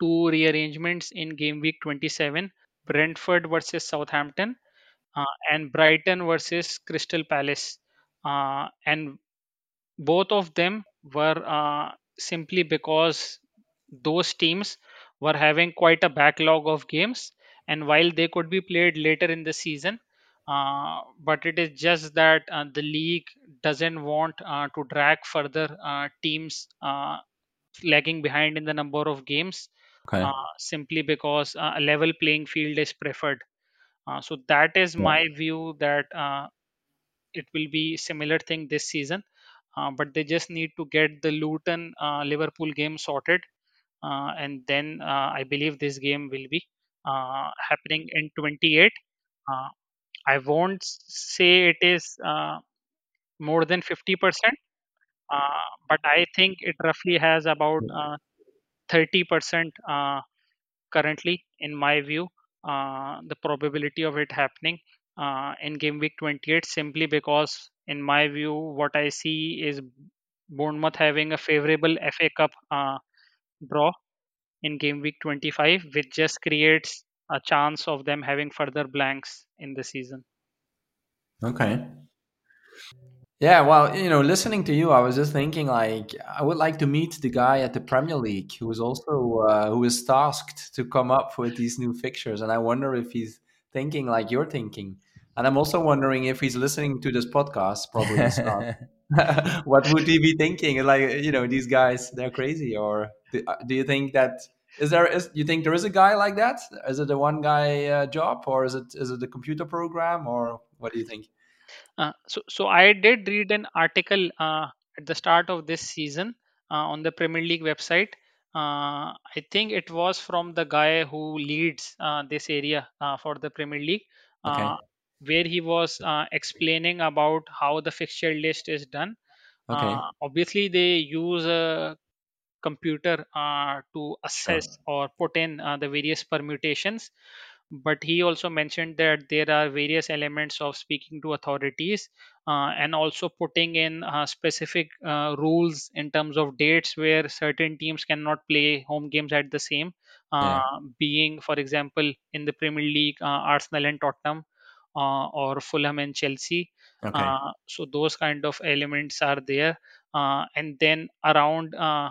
two rearrangements in game week 27 Brentford versus Southampton uh, and Brighton versus Crystal Palace. uh, and both of them were uh, simply because those teams were having quite a backlog of games and while they could be played later in the season uh, but it is just that uh, the league doesn't want uh, to drag further teams lagging behind in the number of games Okay. uh, simply because uh, a level playing field is preferred uh, so that is Yeah. my view that uh, it will be similar thing this season uh, but they just need to get the luton uh, liverpool game sorted uh, and then uh, i believe this game will be uh, happening in 28 uh, i won't say it is uh, more than 50% uh, but i think it roughly has about uh, 30% uh, currently in my view uh, the probability of it happening uh, in game week 28 simply because in my view what i see is bournemouth having a favorable fa cup uh, draw in game week 25 which just creates a chance of them having further blanks in the season Okay. Yeah, well, you know, listening to you, I was just thinking like I would like to meet the guy at the Premier League who is also uh, who is tasked to come up with these new fixtures, and I wonder if he's thinking like you're thinking, and I'm also wondering if he's listening to this podcast. Probably he's not. [laughs] [laughs] what would he be thinking? Like, you know, these guys, they're crazy. Or do, uh, do you think that is there is you think there is a guy like that? Is it a one guy uh, job, or is it is it a computer program, or what do you think? Uh, so, so I did read an article uh, at the start of this season uh, on the Premier League website. Uh, I think it was from the guy who leads uh, this area uh, for the Premier League, uh, Okay. where he was uh, explaining about how the fixture list is done. Okay. obviously, they use a computer uh, to Sure. assess or put in uh, the various permutations but he also mentioned that there are various elements of speaking to authorities uh, and also putting in uh, specific uh, rules in terms of dates where certain teams cannot play home games at the same uh, Yeah. being for example in the premier league uh, arsenal and tottenham uh, or fulham and chelsea Okay. uh, so those kind of elements are there uh, and then around uh,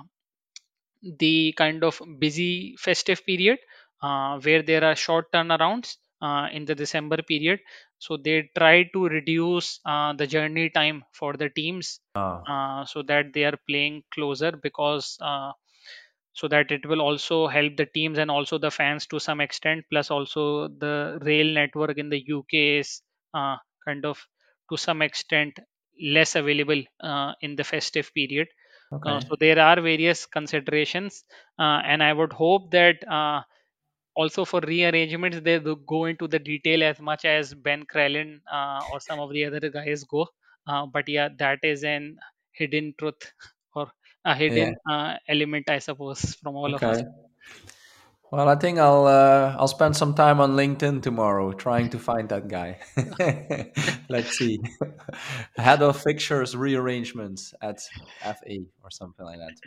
the kind of busy festive period uh, where there are short turnarounds uh, in the December period. So they try to reduce uh, the journey time for the teams Oh, uh, so that they are playing closer because uh, so that it will also help the teams and also the fans to some extent. Plus, also the rail network in the UK is uh, kind of to some extent less available uh, in the festive period uh, so there are various considerations, uh, and I would hope that uh, also for rearrangements they do go into the detail as much as Ben Crellin uh, or some of the other guys go. Uh, but yeah, that is an hidden truth [laughs] or a Yeah. hidden uh, element, I suppose, from all of us. Well, I think I'll uh, I'll spend some time on LinkedIn tomorrow trying to find that guy. [laughs] Let's see. [laughs] Head of fixtures rearrangements at FA or something like that.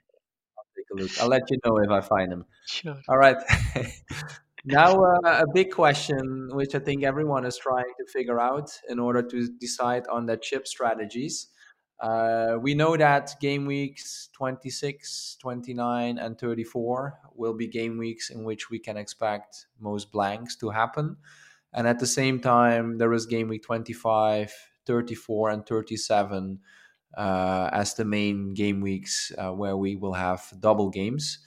A look. I'll let you know if I find them. Sure. All right. [laughs] now, uh, a big question, which I think everyone is trying to figure out in order to decide on their chip strategies. Uh, we know that game weeks 26, 29, and 34 will be game weeks in which we can expect most blanks to happen. And at the same time, there is game week 25, 34, and 37 uh, as the main game weeks uh, where we will have double games.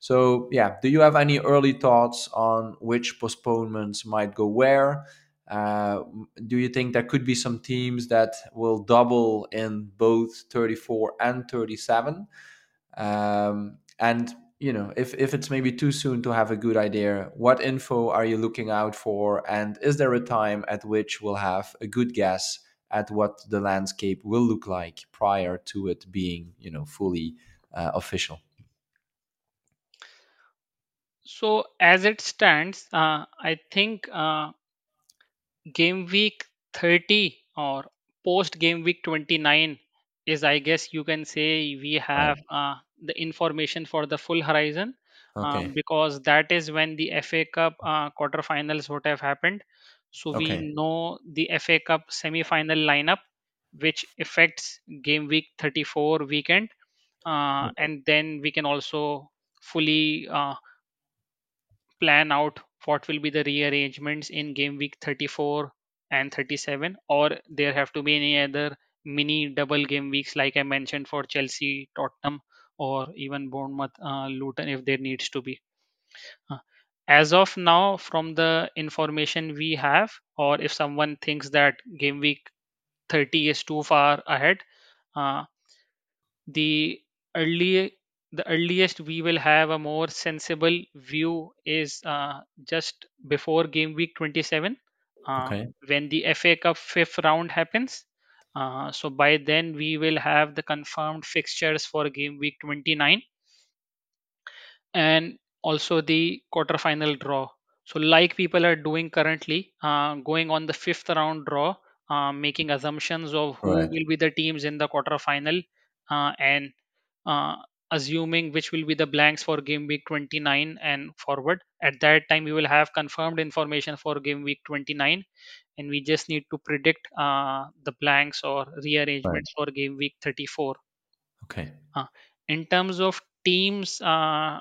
So, yeah, do you have any early thoughts on which postponements might go where? Uh, do you think there could be some teams that will double in both 34 and 37? Um, and you know, if if it's maybe too soon to have a good idea, what info are you looking out for? And is there a time at which we'll have a good guess at what the landscape will look like prior to it being, you know, fully uh, official? So as it stands, uh, I think uh, game week 30 or post game week 29 is i guess you can say we have uh, the information for the full horizon um, because that is when the fa cup uh, quarterfinals would have happened so we Okay. know the fa cup semi final lineup which affects game week 34 weekend uh, and then we can also fully uh, plan out what will be the rearrangements in game week 34 and 37 or there have to be any other mini double game weeks like i mentioned for chelsea tottenham or even bournemouth uh, luton if there needs to be Uh, as of now from the information we have or if someone thinks that game week 30 is too far ahead uh, the early the earliest we will have a more sensible view is uh, just before game week 27 uh, Okay. when the fa cup fifth round happens uh, so by then we will have the confirmed fixtures for game week 29 and also the quarterfinal draw. So, like people are doing currently, uh, going on the fifth round draw, uh, making assumptions of who Right. will be the teams in the quarterfinal, uh, and uh, assuming which will be the blanks for game week 29 and forward. At that time, we will have confirmed information for game week 29, and we just need to predict uh, the blanks or rearrangements for game week 34. Okay. Uh, in terms of teams, uh,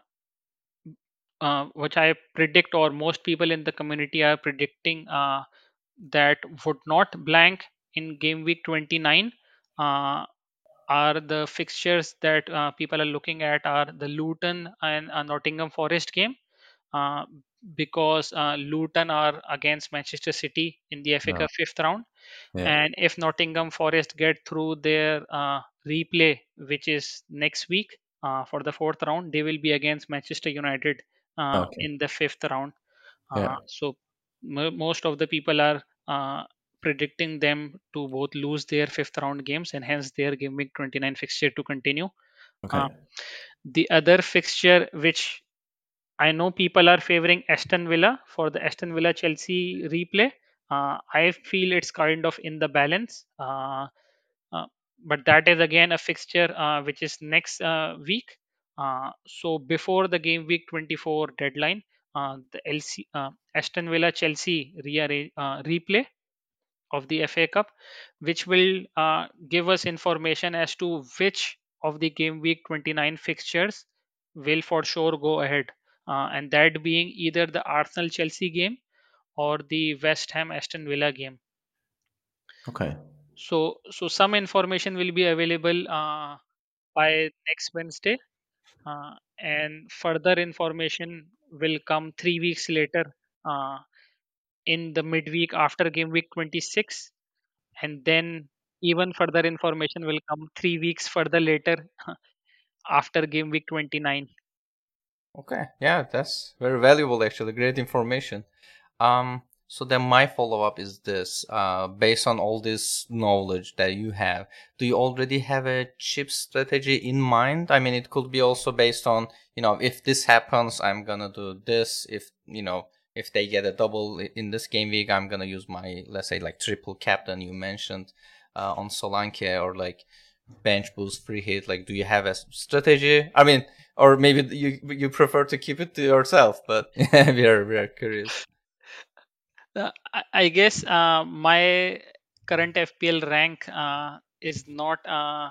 uh, which I predict, or most people in the community are predicting, uh, that would not blank in game week 29 uh, are the fixtures that uh, people are looking at are the Luton and uh, Nottingham Forest game uh, because uh, Luton are against Manchester City in the FA. Cup fifth round, Yeah. and if Nottingham Forest get through their uh, replay, which is next week uh, for the fourth round, they will be against Manchester United Okay. in the fifth round. Uh, Yeah. So mo most of the people are uh, predicting them to both lose their fifth round games and hence their game week 29 fixture to continue. Okay. Uh, the other fixture which I know people are favoring Aston Villa for the Aston Villa Chelsea replay. Uh, I feel it's kind of in the balance. Uh, uh, but that is again a fixture uh, which is next uh, week. Uh, so before the game week 24 deadline, uh, the LC, uh, Aston Villa Chelsea rearrange, uh, replay of the FA Cup, which will uh, give us information as to which of the game week 29 fixtures will for sure go ahead. Uh, and that being either the Arsenal Chelsea game or the West Ham Aston Villa game. Okay. So, so some information will be available uh, by next Wednesday, uh, and further information will come three weeks later uh, in the midweek after game week 26 and then even further information will come three weeks further later [laughs] after game week 29 Okay, yeah, that's very valuable actually. Great information. Um, so then my follow up is this: uh, based on all this knowledge that you have, do you already have a chip strategy in mind? I mean, it could be also based on you know if this happens, I'm gonna do this. If you know if they get a double in this game week, I'm gonna use my let's say like triple captain you mentioned uh, on Solanke or like bench boost free hit. Like, do you have a strategy? I mean or maybe you you prefer to keep it to yourself but [laughs] we are we are curious uh, I, I guess uh, my current fpl rank uh, is not uh,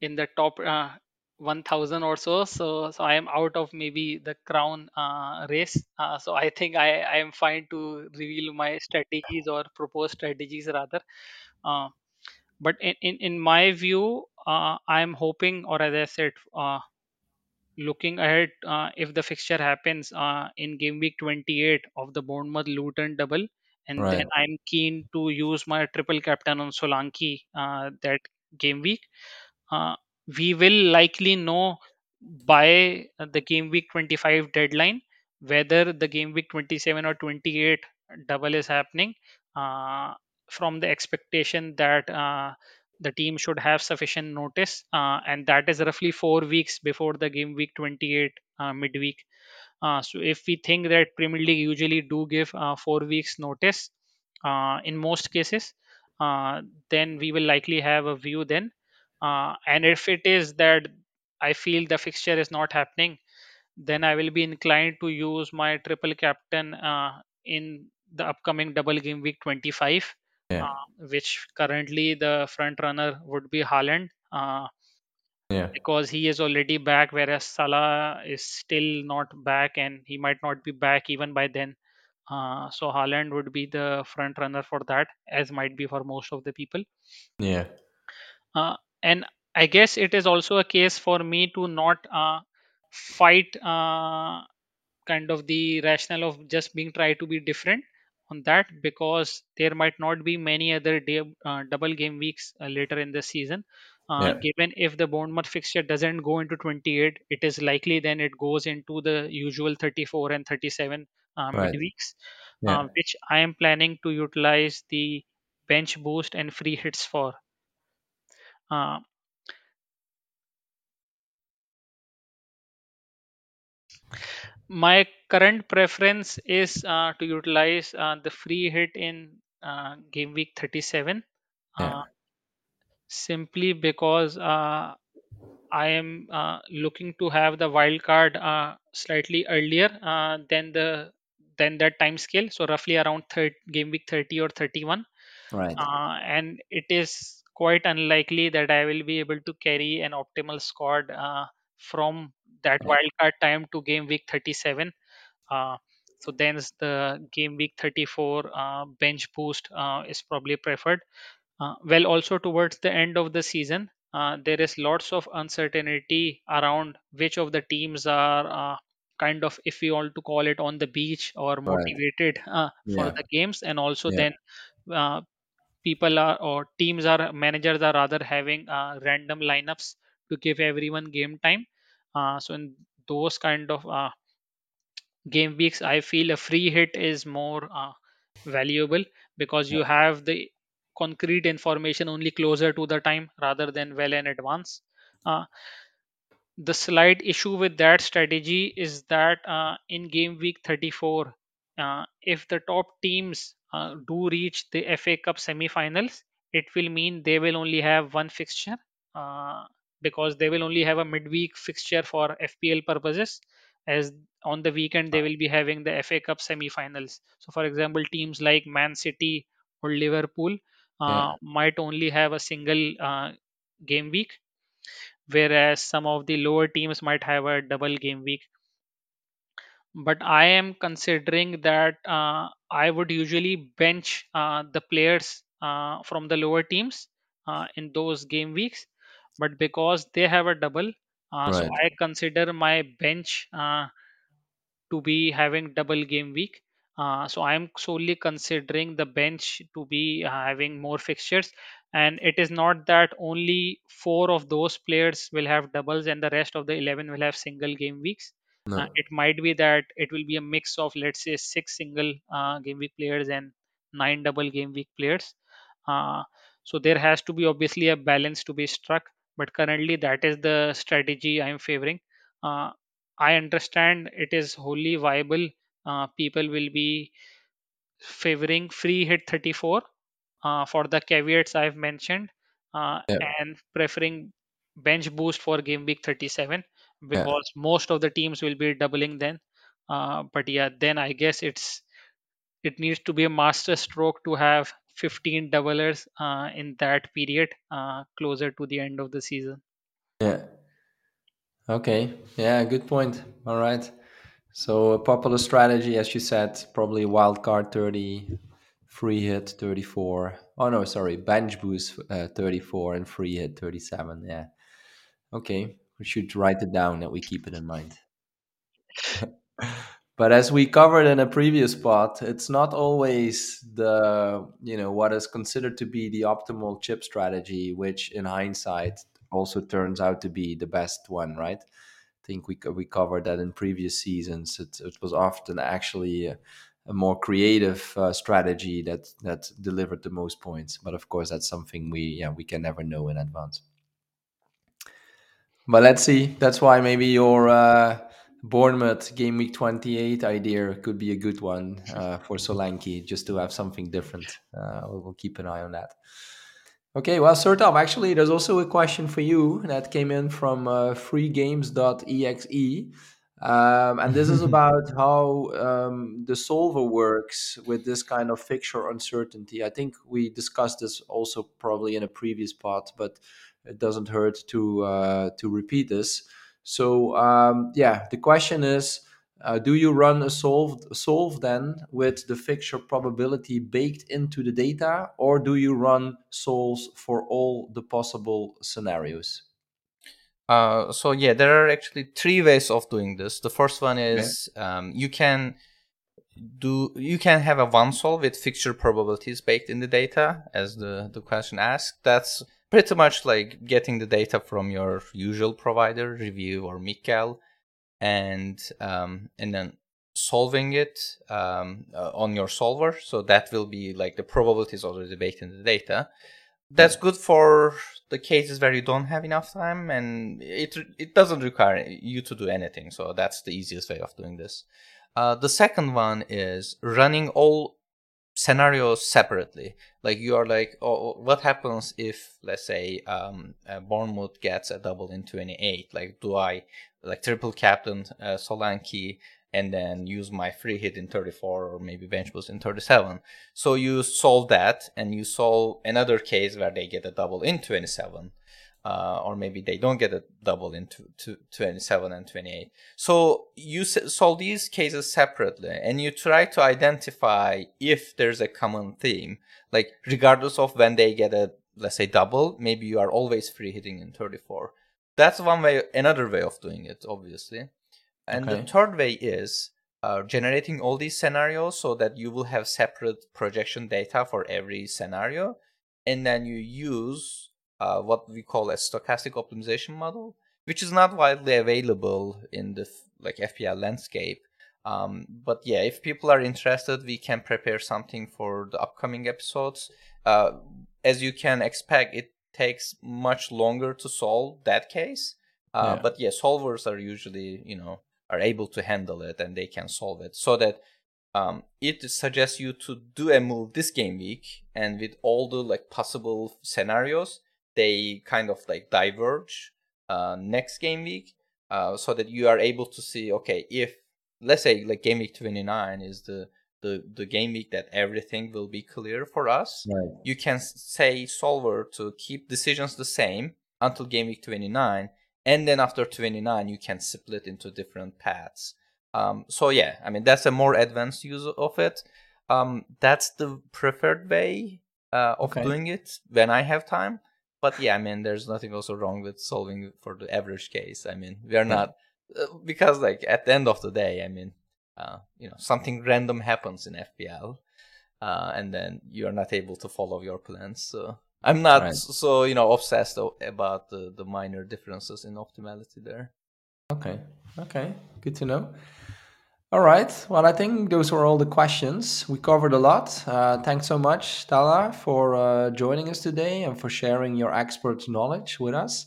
in the top uh, 1000 or so. So so i am out of maybe the crown uh, race. So i think i i am fine to reveal my strategies or propose strategies rather. But in, in in my view uh, i'm hoping or as i said looking ahead, uh, if the fixture happens uh, in game week 28 of the Bournemouth Luton double, and Right. then I'm keen to use my triple captain on Solanke uh, that game week, uh, we will likely know by the game week 25 deadline whether the game week 27 or 28 double is happening uh, from the expectation that uh, the team should have sufficient notice uh, and that is roughly four weeks before the game week 28 uh, midweek. Uh, so if we think that premier league usually do give uh, four weeks notice uh, in most cases uh, then we will likely have a view then. And if it is that i feel the fixture is not happening then i will be inclined to use my triple captain in the upcoming double game week 25 Yeah. uh, which currently the front runner would be Haaland. Uh, Yeah. because he is already back, whereas Salah is still not back, and he might not be back even by then. Uh, so Haaland would be the front runner for that, as might be for most of the people. Yeah. Uh, and I guess it is also a case for me to not uh, fight uh, kind of the rationale of just being try to be different on that because there might not be many other day, uh, double game weeks uh, later in the season. Uh, Yeah. Given if the Bournemouth fixture doesn't go into 28, it is likely then it goes into the usual 34 and 37 uh, Right. midweeks, Yeah. uh, which I am planning to utilize the bench boost and free hits for. My current preference is uh, to utilize uh, the free hit in uh, game week 37 Yeah. uh, simply because uh, I am uh, looking to have the wild card uh, slightly earlier uh, than the than that time scale so roughly around third game week 30 or 31 Right. uh, and it is quite unlikely that I will be able to carry an optimal squad uh, from that wildcard time to game week 37. Uh, so then the game week 34 uh, bench boost uh, is probably preferred. Uh, well, also towards the end of the season, uh, there is lots of uncertainty around which of the teams are uh, kind of, if we want to call it, on the beach or Right. motivated uh, for Yeah. the games, and also Yeah. then uh, people are or teams are managers are rather having uh, random lineups to give everyone game time. Uh, so in those kind of uh, game weeks, I feel a free hit is more uh, valuable because you have the concrete information only closer to the time rather than well in advance. Uh, the slight issue with that strategy is that uh, in game week 34, uh, if the top teams uh, do reach the FA Cup semi-finals, it will mean they will only have one fixture uh, because they will only have a midweek fixture for FPL purposes. As on the weekend they will be having the FA Cup semi-finals. So, for example, teams like Man City or Liverpool Yeah. uh, might only have a single uh, game week whereas some of the lower teams might have a double game week. But I am considering that uh, I would usually bench uh, the players uh, from the lower teams uh, in those game weeks. But because they have a double, uh, so I consider my bench uh, to be having double game week. Uh, so I'm solely considering the bench to be uh, having more fixtures, and it is not that only four of those players will have doubles and the rest of the 11 will have single game weeks. Uh, No. it might be that it will be a mix of let's say six single uh, game week players and nine double game week players. Uh, so there has to be obviously a balance to be struck, but currently that is the strategy I'm favoring. Uh, I understand it is wholly viable. Uh, people will be favoring free hit 34 uh, for the caveats I've mentioned uh, Yeah. and preferring bench boost for game week 37 Yeah. because most of the teams will be doubling then. Uh, but yeah, then I guess it's it needs to be a master stroke to have 15 doublers uh, in that period uh, closer to the end of the season. Yeah. Okay. Yeah. Good point. All right. So a popular strategy, as you said, probably wild card thirty, free hit thirty four. Oh no, sorry, bench boost uh, thirty four and free hit thirty seven. Yeah. Okay. We should write it down that we keep it in mind. [laughs] but as we covered in a previous part, it's not always the you know what is considered to be the optimal chip strategy, which in hindsight also turns out to be the best one, right? I think we we covered that in previous seasons. It, it was often actually a, a more creative uh, strategy that that delivered the most points. But of course, that's something we yeah we can never know in advance. But let's see. That's why maybe your uh, Bournemouth game week 28 idea could be a good one uh, for Solanke, just to have something different. Uh, we'll, keep an eye on that. Okay, well, Sertalp, actually, there's also a question for you that came in from uh, freegames.exe. Um, and this is [laughs] about how um, the solver works with this kind of fixture uncertainty. I think we discussed this also probably in a previous part, but it doesn't hurt to uh, to repeat this. So um, yeah, the question is: uh, Do you run a solve solve then with the fixture probability baked into the data, or do you run solves for all the possible scenarios? Uh, so yeah, there are actually three ways of doing this. The first one is okay. um, you can do you can have a one solve with fixture probabilities baked in the data, as the the question asked. That's pretty much like getting the data from your usual provider, Review or Mikkel, and um, and then solving it um, uh, on your solver. So that will be like the probabilities already baked in the data. That's good for the cases where you don't have enough time and it it doesn't require you to do anything. So that's the easiest way of doing this. Uh, the second one is running all scenarios separately like you are like oh, what happens if let's say um, uh, bournemouth gets a double in 28 like do i like triple captain uh, solanke and then use my free hit in 34 or maybe bench boost in 37. So you solve that and you solve another case where they get a double in 27. Uh, or maybe they don't get a double in 27 and 28. So you solve these cases separately and you try to identify if there's a common theme. Like regardless of when they get a, let's say double, maybe you are always free hitting in 34. That's one way, another way of doing it, obviously. And okay. the third way is uh, generating all these scenarios so that you will have separate projection data for every scenario. And then you use uh, what we call a stochastic optimization model, which is not widely available in the like FPL landscape. Um, but yeah, if people are interested, we can prepare something for the upcoming episodes. Uh, as you can expect, it takes much longer to solve that case. Uh, yeah. But yeah, solvers are usually, you know, are able to handle it and they can solve it so that um, it suggests you to do a move this game week and with all the like possible scenarios they kind of like diverge uh, next game week uh, so that you are able to see okay if let's say like game week 29 is the the, the game week that everything will be clear for us right. you can say solver to keep decisions the same until game week 29 and then after 29 you can split into different paths um, so yeah i mean that's a more advanced use of it um, that's the preferred way uh, of okay. doing it when i have time but yeah i mean there's nothing also wrong with solving for the average case i mean we are not uh, because like at the end of the day i mean uh, you know something random happens in fpl uh, and then you're not able to follow your plans so I'm not right. so you know obsessed about the the minor differences in optimality there. Okay, okay, good to know. All right. Well, I think those were all the questions. We covered a lot. Uh, thanks so much, Talha, for uh, joining us today and for sharing your expert knowledge with us.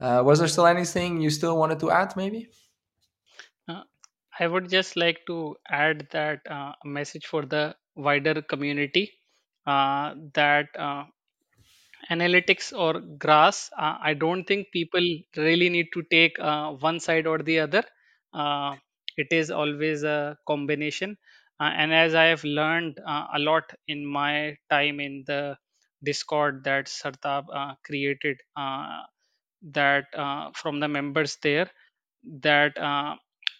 Uh, was there still anything you still wanted to add, maybe? Uh, I would just like to add that uh, message for the wider community uh, that analytics or grass i don't think people really need to take one side or the other it is always a combination. Uh, and as i have learned uh, a lot in my time in the discord that Sertalp uh, created that from the members there that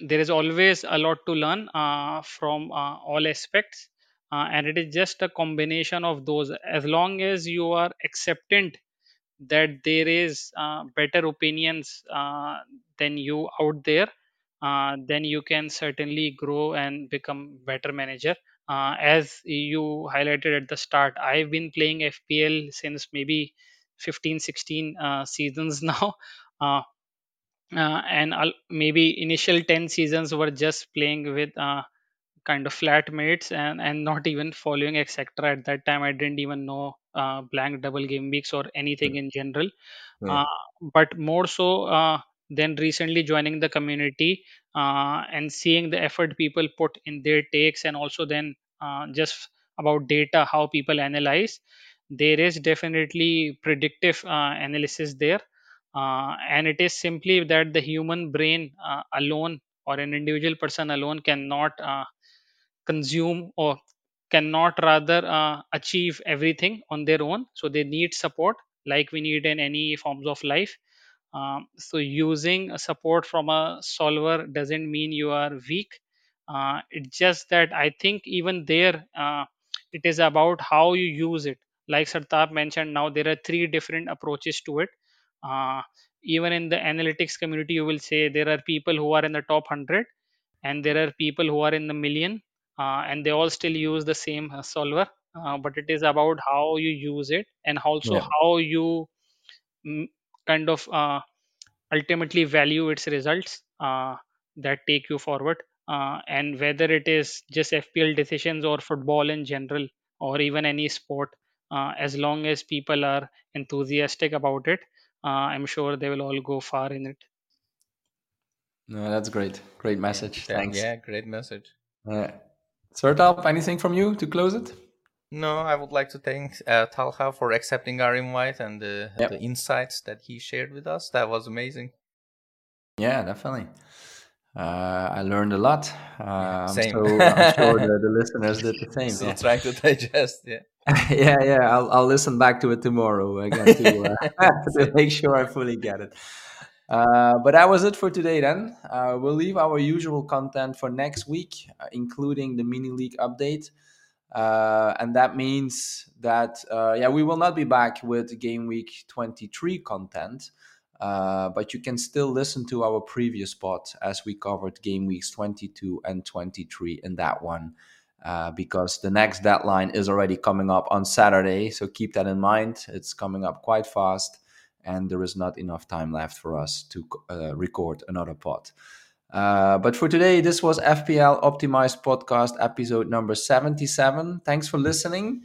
there is always a lot to learn from all aspects. Uh, and it is just a combination of those. As long as you are acceptant that there is uh, better opinions uh, than you out there uh, then you can certainly grow and become better manager. Uh, as you highlighted at the start i've been playing fpl since maybe 15 16 uh, seasons [laughs] now. And I'll, maybe initial 10 seasons were just playing with kind of flat mates and and not even following etc at that time i didn't even know uh, blank double game weeks or anything in general. Uh, but more so uh, than recently joining the community uh, and seeing the effort people put in their takes and also then uh, just about data how people analyze there is definitely predictive uh, analysis there. And it is simply that the human brain alone or an individual person alone cannot uh, consume or cannot rather uh, achieve everything on their own. So they need support like we need in any forms of life um, so using a support from a solver doesn't mean you are weak. Uh, it's just that i think even there uh, it is about how you use it. Like Sertalp mentioned now there are three different approaches to it. Uh, even in the analytics community you will say there are people who are in the top 100 and there are people who are in the million uh, and they all still use the same solver. Uh, but it is about how you use it and also Yeah. how you mm, kind of uh, ultimately value its results uh, that take you forward uh, and whether it is just fpl decisions or football in general or even any sport uh, as long as people are enthusiastic about it uh, i'm sure they will all go far in it No, that's great. Great message. Yeah, Thanks. Yeah, great message. Uh, Sertalp, anything from you to close it? No, I would like to thank uh, Talha for accepting our invite and the, Yep. the insights that he shared with us. That was amazing. Yeah, definitely. Uh, I learned a lot. Uh, Same. I'm, so, I'm [laughs] sure the, the listeners did the same. Still yeah. trying to digest. Yeah. [laughs] yeah, yeah. I'll, I'll listen back to it tomorrow again to, uh, [laughs] to make sure I fully get it. Uh, but that was it for today then. Uh, we'll leave our usual content for next week, uh, including the mini league update. Uh, and that means that, uh, yeah, we will not be back with game week 23 content. Uh, but you can still listen to our previous spot as we covered game weeks 22 and 23 in that one uh, because the next deadline is already coming up on Saturday. So keep that in mind. It's coming up quite fast, and there is not enough time left for us to uh, record another pod. Uh, but for today, this was FPL Optimized Podcast episode number 77. Thanks for listening.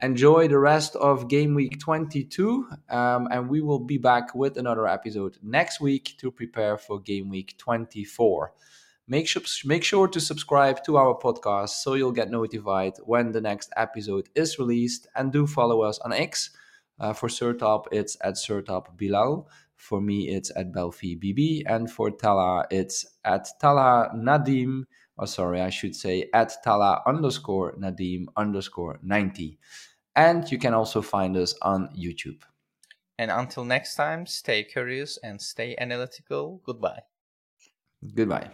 Enjoy the rest of game week 22, um, and we will be back with another episode next week to prepare for game week 24 make sure make sure to subscribe to our podcast so you'll get notified when the next episode is released and do follow us on X. Uh, for Sertalp, it's at Sertalp Bilal. For me, it's at Belfi BB, and for Talha, it's at Talha Nadeem. Oh, sorry, I should say at Talha underscore Nadeem underscore 90. And you can also find us on YouTube. And until next time, stay curious and stay analytical. Goodbye. Goodbye.